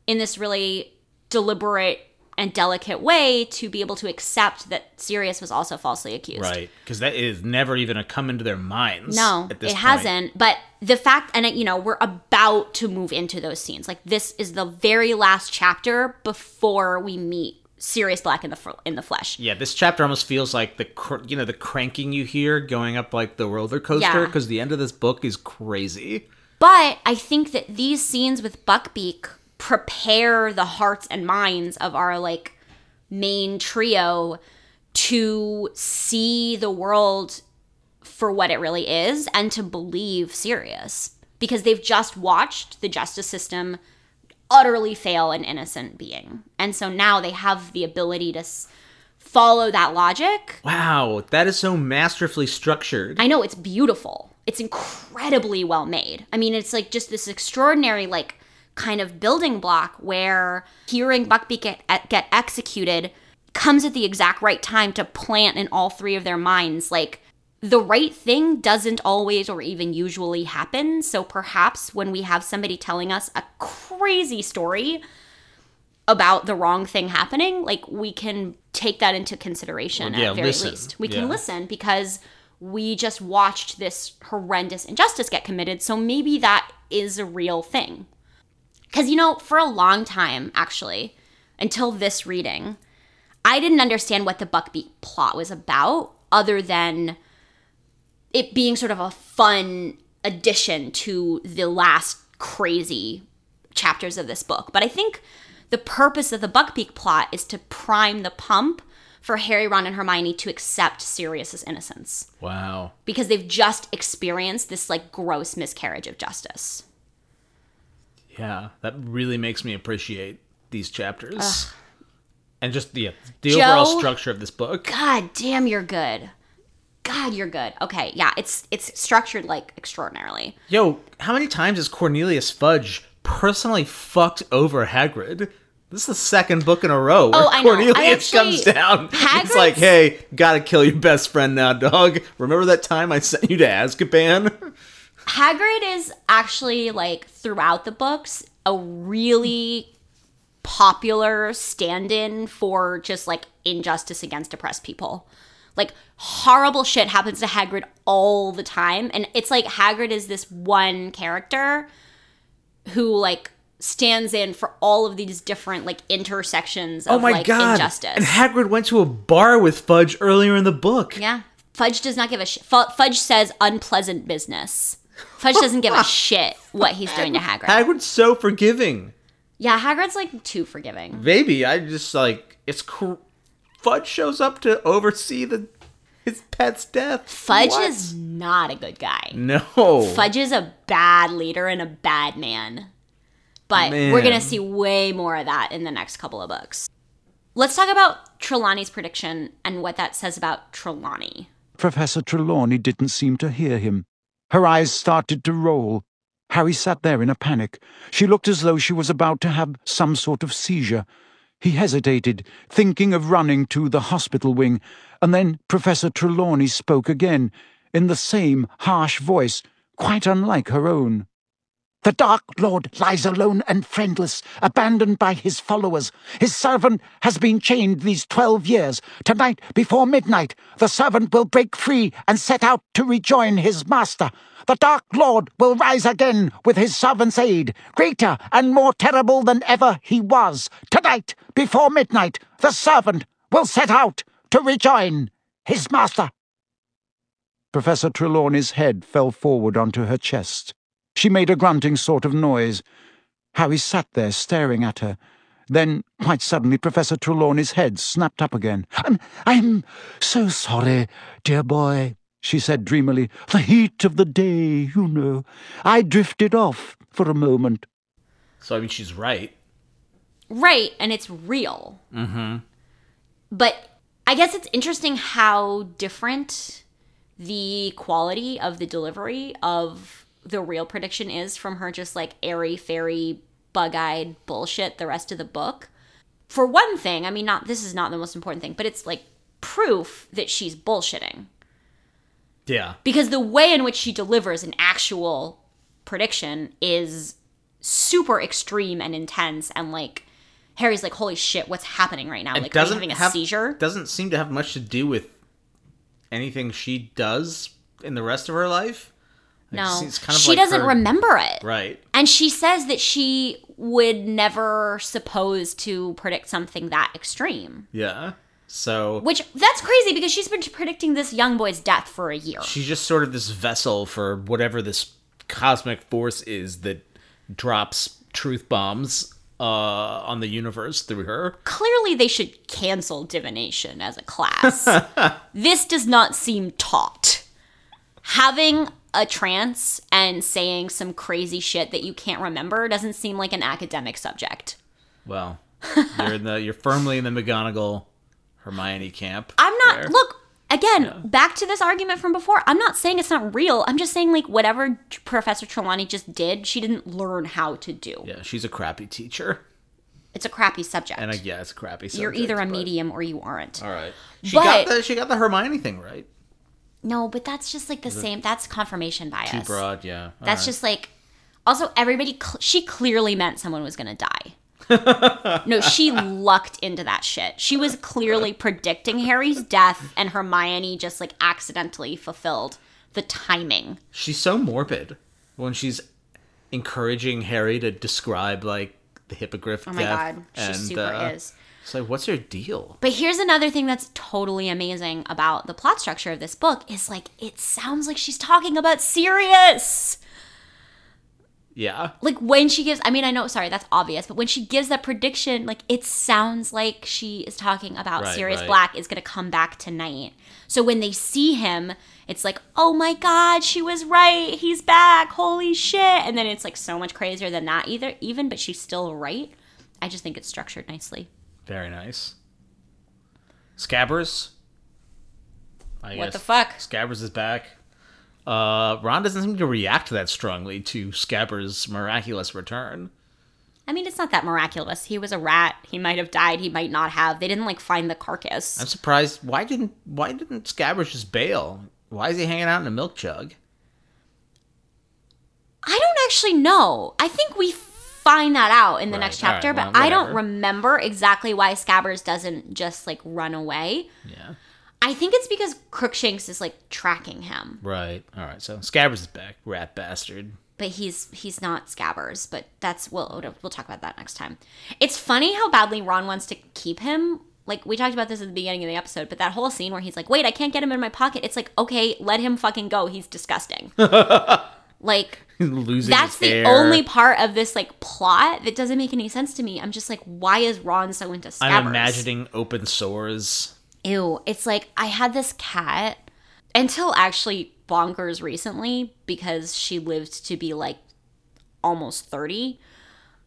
in this really deliberate and delicate way to be able to accept that sirius was also falsely accused Right, because that is never even a come into their minds. No, at this it point. hasn't. But the fact, and it, you know, we're about to move into those scenes. Like this is the very last chapter before we meet Sirius Black in the fr- in the flesh. Yeah, this chapter almost feels like the cr- you know the cranking you hear going up like the roller coaster Yeah. because the end of this book is crazy. But I think that these scenes with Buckbeak prepare the hearts and minds of our like main trio to see the world for what it really is and to believe Sirius because they've just watched the justice system utterly fail an innocent being. And so now they have the ability to s- follow that logic. Wow, that is so masterfully structured. I know it's beautiful. It's incredibly well made. I mean, it's like just this extraordinary like kind of building block where hearing Buckbeak get, get executed comes at the exact right time to plant in all three of their minds like the right thing doesn't always or even usually happen. So perhaps when we have somebody telling us a crazy story about the wrong thing happening, like we can take that into consideration Well, yeah, at very listen. least. We Yeah. can listen because we just watched this horrendous injustice get committed. So maybe that is a real thing. Because, you know, for a long time, actually, until this reading, I didn't understand what the Buckbeak plot was about other than it being sort of a fun addition to the last crazy chapters of this book. But I think the purpose of the Buckbeak plot is to prime the pump for Harry, Ron, and Hermione to accept Sirius's innocence wow. because they've just experienced this like gross miscarriage of justice. Yeah, that really makes me appreciate these chapters. And just yeah, the Joe- overall structure of this book. God damn, you're good. God, you're good. Okay, yeah, it's it's structured like extraordinarily. Yo, how many times has Cornelius Fudge personally fucked over Hagrid? This is the second book in a row oh, where Oh, I know. I Cornelius actually- comes down. It's like, hey, gotta kill your best friend now, dog. Remember that time I sent you to Azkaban? Hagrid is actually like throughout the books a really popular stand-in for just like injustice against oppressed people. Like horrible shit happens to Hagrid all the time and it's like Hagrid is this one character who like stands in for all of these different like intersections oh of oh my like god! injustice. And Hagrid went to a bar with Fudge earlier in the book. Yeah. Fudge does not give a shit. Fudge says unpleasant business. Fudge doesn't give a shit what he's doing to Hagrid. Hagrid's so forgiving. yeah, Hagrid's like too forgiving. Maybe I just like it's. Cr- Fudge shows up to oversee the his pet's death. Fudge What? is not a good guy. no. Fudge is a bad leader and a bad man. But we're going to see way more of that in the next couple of books. Let's talk about Trelawney's prediction and what that says about Trelawney. Professor Trelawney didn't seem to hear him. Her eyes started to roll. Harry sat there in a panic. She looked as though she was about to have some sort of seizure. He hesitated, thinking of running to the hospital wing, and then Professor Trelawney spoke again, in the same harsh voice, quite unlike her own. The Dark Lord lies alone and friendless, abandoned by his followers. His servant has been chained these twelve years. Tonight, before midnight, the servant will break free and set out to rejoin his master. The Dark Lord will rise again with his servant's aid, greater and more terrible than ever he was. Tonight, before midnight, the servant will set out to rejoin his master. Professor Trelawney's head fell forward onto her chest. She made a grunting sort of noise. Harry sat there staring at her. Then, quite suddenly, Professor Trelawney's head snapped up again. I'm, I'm so sorry, dear boy, she said dreamily. The heat of the day, you know. I drifted off for a moment. So I mean, she's right. Right, and it's real. Mm-hmm. But I guess it's interesting how different the quality of the delivery of the real prediction is from her just like airy fairy bug-eyed bullshit the rest of the book. For one thing, I mean not this is not the most important thing, but it's like proof that she's bullshitting. Yeah. Because the way in which she delivers an actual prediction is super extreme and intense and like Harry's like, holy shit, what's happening right now? It like, doesn't having a have, seizure? Doesn't seem to have much to do with anything she does in the rest of her life. No, it's kind of she like doesn't her- remember it. Right. And she says that she would never suppose to predict something that extreme. Yeah. So Which that's crazy because she's been predicting this young boy's death for a year. she's just sort of this vessel for whatever this cosmic force is that drops truth bombs uh, on the universe through her. Clearly, they should cancel divination as a class. this does not seem taught. Having a trance and saying some crazy shit that you can't remember doesn't seem like an academic subject. Well, you're in the you're firmly in the McGonagall Hermione camp. I'm not there. look again back to this argument from before. I'm not saying it's not real. I'm just saying like whatever Professor Trelawney just did, she didn't learn how to do. Yeah, she's a crappy teacher, It's a crappy subject. and I yeah, it's a crappy. Subject. You're either a but- medium or you aren't. All right, she But- got the she got the Hermione thing right. No, but that's just like the same. That's confirmation bias. Too broad, yeah. All That's right. just like. Also, everybody. Cl- she clearly meant someone was gonna die. no, she lucked into that shit. She was clearly predicting Harry's death, and Hermione just like accidentally fulfilled the timing. she's so morbid when she's encouraging Harry to describe like the hippogriff. Oh my death, god, she and, super uh, is. It's like, what's your deal? But here's another thing that's totally amazing about the plot structure of this book is like it sounds like she's talking about Sirius. Yeah, Like when she gives I mean I know sorry that's obvious, but when she gives that prediction like it sounds like she is talking about Right, Sirius right. Black is going to come back tonight. So when they see him, it's like, "Oh my god, she was right. He's back. Holy shit." And then it's like so much crazier than that either even, but she's still right. I just think it's structured nicely. Very nice. Scabbers. I What guess the fuck? Scabbers is back. Uh, Ron doesn't seem to react that strongly to Scabbers' miraculous return. I mean, it's not that miraculous. He was a rat. He might have died. He might not have. They didn't like find the carcass. I'm surprised. Why didn't Why didn't Scabbers just bail? Why is he hanging out in a milk jug? I don't actually know. I think we find that out in the Right, next all right, chapter, well, but I don't remember exactly why Scabbers doesn't just like run away. Yeah. I think it's because Crookshanks is like tracking him, Right. All right. So Scabbers is back. Rat bastard. but he's he's not Scabbers. But that's we'll we'll talk about that next time. It's funny how badly Ron wants to keep him. Like we talked about this at the beginning of the episode, but that whole scene where he's like, "Wait, I can't get him in my pocket." It's like, okay, let him fucking go. He's disgusting. like Losing that's the hair. only part of this like plot that doesn't make any sense to me. I'm just like, why is Ron so into Scabbers? I'm imagining open sores. Ew, it's like I had this cat until actually bonkers recently because she lived to be like almost 30.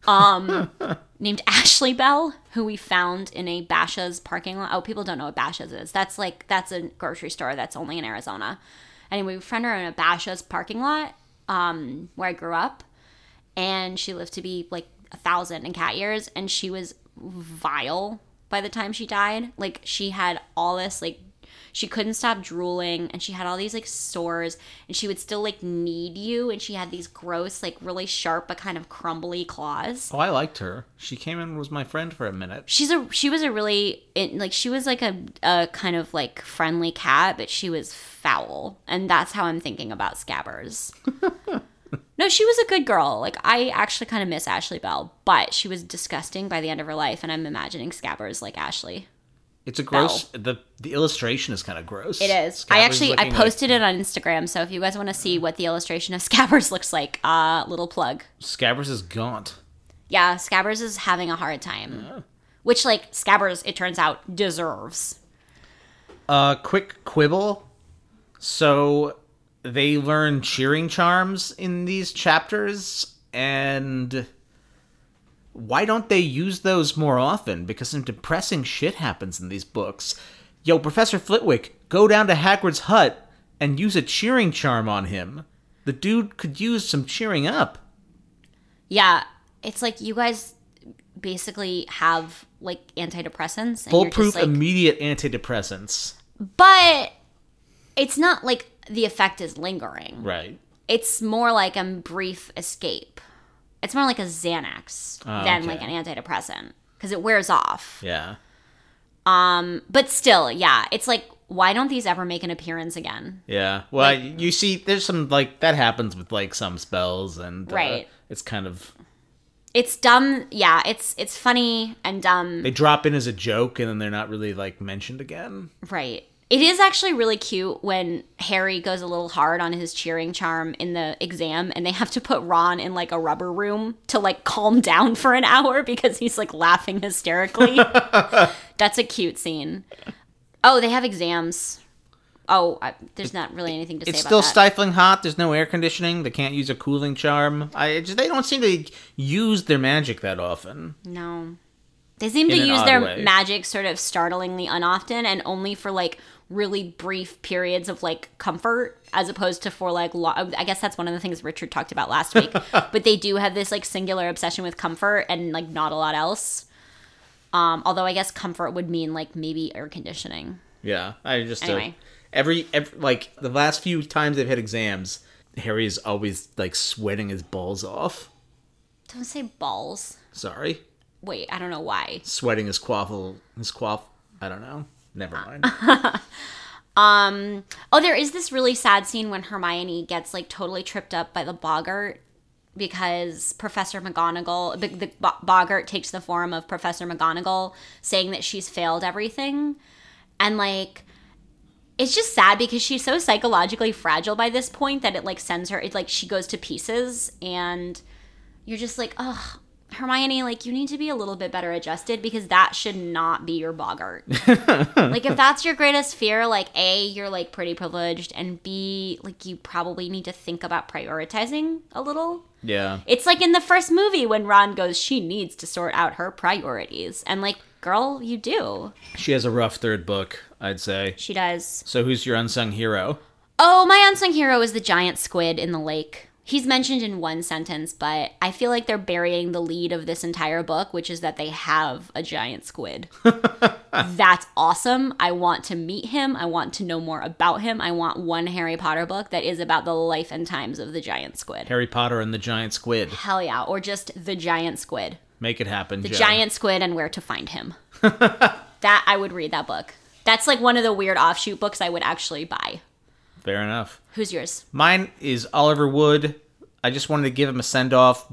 Um named Ashley Bell, who we found in a Bashas' parking lot. Oh, people don't know what Bashas' is. That's like that's a grocery store that's only in Arizona. Anyway, we found her in a Bashas' parking lot, um, where I grew up, and she lived to be like a thousand in cat years, and she was vile by the time she died. Like she had all this like she couldn't stop drooling and she had all these like sores and she would still like need you and she had these gross like really sharp but kind of crumbly claws Oh, I liked her. She came in and was my friend for a minute. she's a she was a really it, like she was like a, a kind of like friendly cat but she was foul and that's how i'm thinking about scabbers no she was a good girl like i actually kind of miss ashley bell but she was disgusting by the end of her life and i'm imagining scabbers like ashley It's a gross. The the illustration is kind of gross. it is i actually i posted it on instagram so if you guys want to see what the illustration of scabbers looks like uh little plug Scabbers is gaunt. yeah scabbers is having a hard time which like scabbers it turns out deserves Uh, quick quibble. So they learn cheering charms in these chapters, and why don't they use those more often? Because some depressing shit happens in these books. Yo, Professor Flitwick, go down to Hagrid's hut and use a cheering charm on him. The dude could use some cheering up. Yeah, it's like you guys basically have like antidepressants, and you're Foolproof just like, immediate antidepressants. but it's not like the effect is lingering. Right. It's more like a brief escape. It's more like a Xanax Oh, than okay. like an antidepressant because it wears off. Yeah. Um, but still, yeah, it's like why don't these ever make an appearance again? Yeah. Well, you see, there's some like that happens with like some spells, and uh, Right. it's kind of It's dumb. Yeah, it's it's funny and dumb. they drop in as a joke, and then they're not really like mentioned again. Right. It is actually really cute when Harry goes a little hard on his cheering charm in the exam and they have to put Ron in like a rubber room to like calm down for an hour because he's like laughing hysterically. That's a cute scene. Oh, they have exams. Oh, I, there's not really anything to It's say about still that. stifling hot. There's no air conditioning. They can't use a cooling charm. I just, they don't seem to use their magic that often. No. They seem to In an use their way. magic sort of startlingly unoften and only for like really brief periods of like comfort as opposed to for like lo- I guess that's one of the things Richard talked about last week. but they do have this like singular obsession with comfort and like not a lot else. Um although I guess comfort would mean like maybe air conditioning. Yeah, I just uh, Anyway. every, every like the last few times they've had exams, Harry is always like sweating his balls off. Don't say balls. Sorry, Wait, I don't know why. sweating his quaffle, his quaff. I don't know. Never mind. Um, oh, there is this really sad scene when Hermione gets like totally tripped up by the boggart because Professor McGonagall, the, the boggart takes the form of Professor McGonagall, saying that she's failed everything, and like. It's just sad because she's so psychologically fragile by this point that it like sends her it like she goes to pieces and you're just like, "Ugh, Hermione, like you need to be a little bit better adjusted because that should not be your boggart." like if that's your greatest fear like a you're like pretty privileged and b like you probably need to think about prioritizing a little yeah, it's like in the first movie when ron goes she needs to sort out her priorities and like girl you do she has a rough third book. I'd say. she does So who's your unsung hero? oh my unsung hero is the giant squid in the lake he's mentioned in one sentence but i feel like they're burying the lead of this entire book which is that they have a giant squid that's awesome. I want to meet him. I want to know more about him. I want one Harry Potter book that is about the life and times of the giant squid. Harry Potter and the Giant Squid. Hell yeah. Or just the giant squid. Make it happen. The Joe. giant squid and where to find him. that I would read that book. That's like one of the weird offshoot books I would actually buy. Fair enough. Who's yours? Mine is Oliver Wood. I just wanted to give him a send off.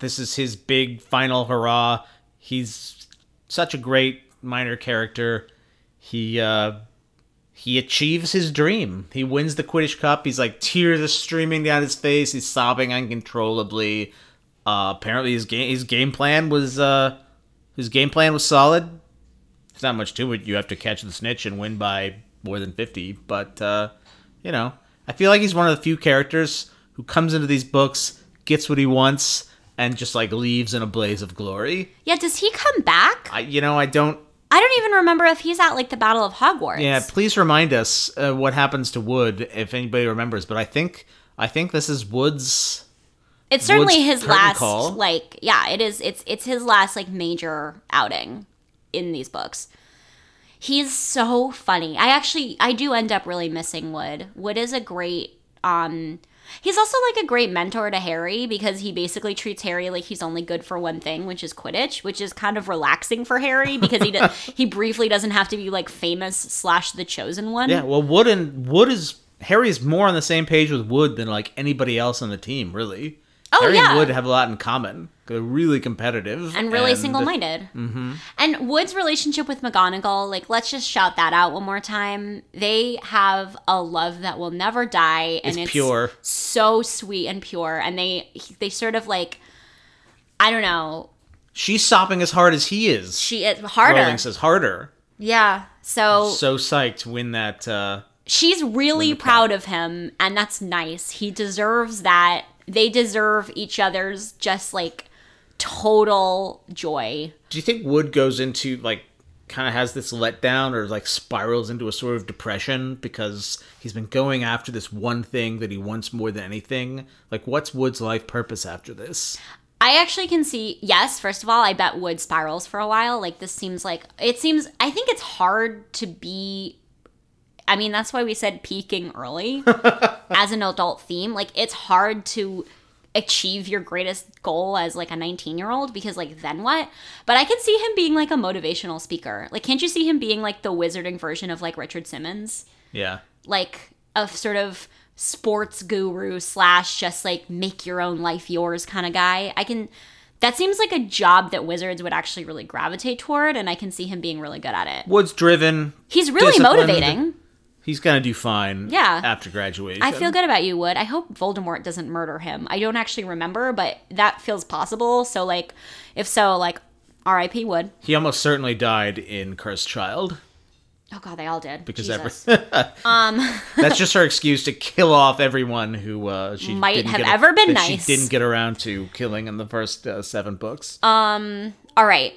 This is his big final hurrah. He's such a great minor character. He uh he achieves his dream. He wins the Quidditch Cup. He's like tears are streaming down his face. He's sobbing uncontrollably. Uh apparently his game his game plan was uh his game plan was solid. There's not much to it. You have to catch the snitch and win by more than 50, but uh you know, I feel like he's one of the few characters who comes into these books, gets what he wants, and just like leaves in a blaze of glory. Yeah, does he come back? I, you know, I don't. I don't even remember if he's at like the Battle of Hogwarts. Yeah, please remind us uh, what happens to Wood if anybody remembers. But I think, I think this is Wood's. It's certainly Wood's his last call. like yeah, it is it's it's his last like major outing in these books. He's so funny. I actually I do end up really missing Wood. Wood is a great um he's also like a great mentor to Harry because he basically treats Harry like he's only good for one thing, which is Quidditch, which is kind of relaxing for Harry because he does, he briefly doesn't have to be like famous slash the chosen one. Yeah, well, Wood and Wood is Harry's more on the same page with Wood than like anybody else on the team, really. Oh, Harry yeah. and Wood have a lot in common. They're really competitive and really single-minded. Mm-hmm. And Wood's relationship with McGonagall, like let's just shout that out one more time. They have a love that will never die, and It's it's pure. so sweet and pure. And they they sort of like, I don't know, She's sopping as hard as he is. she is harder. Rowling says harder. Yeah. So So psyched to win that. Uh, she's really proud of him, and that's nice. He deserves that. They deserve each other's just like total joy. do you think Wood goes into like kind of has this letdown or like spirals into a sort of depression because he's been going after this one thing that he wants more than anything? Like, what's Wood's life purpose after this? I actually can see, yes, first of all, I bet Wood spirals for a while. Like, this seems like, it seems, I think it's hard to be, I mean, that's why we said peaking early as an adult theme. Like, it's hard to achieve your greatest goal as like a 19 year old because, like, then what? But I can see him being like a motivational speaker. Like, can't you see him being like the wizarding version of like Richard Simmons? Yeah. like a sort of sports guru slash just like make your own life yours kind of guy. I can that seems like a job that wizards would actually really gravitate toward and I can see him being really good at it. Wood's driven. He's really motivating. He's gonna do fine. Yeah. After graduation. I feel good about you, Wood. I hope Voldemort doesn't murder him. I don't actually remember, but that feels possible. So like if so, like R.I.P. Wood. He almost certainly died in Cursed Child Oh god, they all did. because Jesus. every that's just her excuse to kill off everyone who uh, she Might didn't have a- ever been nice. She didn't get around to killing in the first uh, seven books. Um. All right.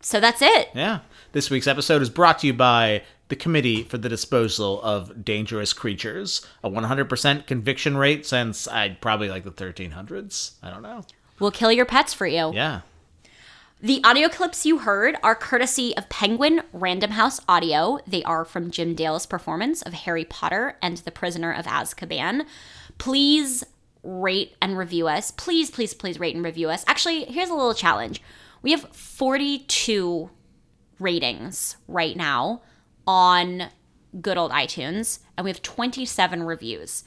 So that's it. yeah. This week's episode is brought to you by the Committee for the Disposal of Dangerous Creatures, a 100% conviction rate since I'd probably like the 1300s. I don't know. We'll kill your pets for you. Yeah. The audio clips you heard are courtesy of Penguin Random House Audio. They are from Jim Dale's performance of Harry Potter and the Prisoner of Azkaban. Please rate and review us. Please, please, please rate and review us. Actually, here's a little challenge. We have 42 ratings right now on good old iTunes, and we have 27 reviews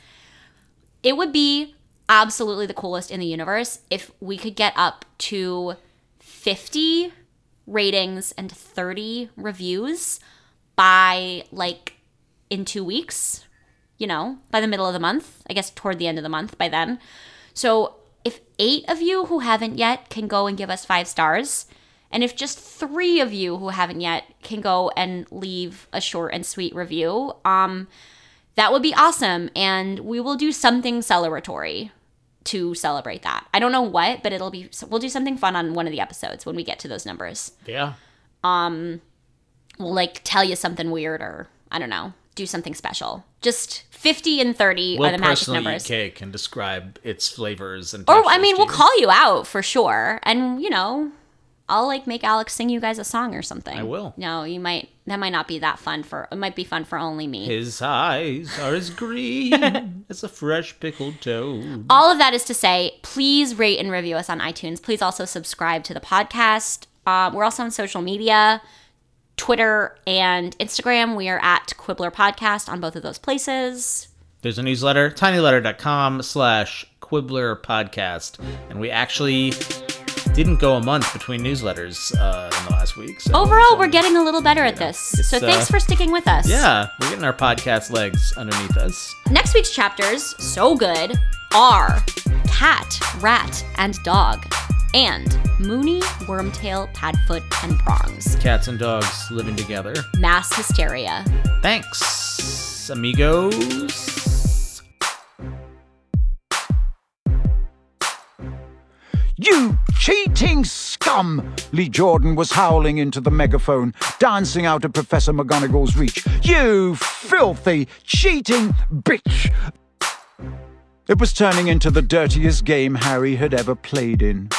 it would be absolutely the coolest in the universe if we could get up to 50 ratings and 30 reviews by like in two weeks, you know, by the middle of the month, I guess toward the end of the month by then. So if eight of you who haven't yet can go and give us five stars, and if just three of you who haven't yet can go and leave a short and sweet review, um, that would be awesome. And we will do something celebratory to celebrate that. I don't know what, but it'll be, we'll do something fun on one of the episodes when we get to those numbers. Yeah. Um We'll like tell you something weird or I don't know, do something special. Just 50 and 30 We'll are the magic personally eat numbers. cake and describe its flavors and Or I mean, we'll you. call you out for sure. And you know, I'll like make Alex sing you guys a song or something. I will. No, you might that might not be that fun for it might be fun for only me. His eyes are as green as a fresh pickled toad. all of that is to say, please rate and review us on iTunes. Please also subscribe to the podcast. Uh, we're also on social media Twitter and Instagram. We are at Quibbler Podcast on both of those places. There's a newsletter, tinyletter.com slash quibbler podcast. And we actually didn't go a month between newsletters uh, in the last week. So Overall, so- we're getting a little better at this. So thanks uh, for sticking with us. Yeah, we're getting our podcast legs underneath us. Next week's chapters, so good, are Cat, Rat, and Dog, and Moony, Wormtail, Padfoot, and Prongs. Cats and dogs living together. Mass hysteria. Thanks, amigos. You cheating scum! Lee Jordan was howling into the megaphone, dancing out of Professor McGonagall's reach. You filthy, cheating bitch! It was turning into the dirtiest game Harry had ever played in.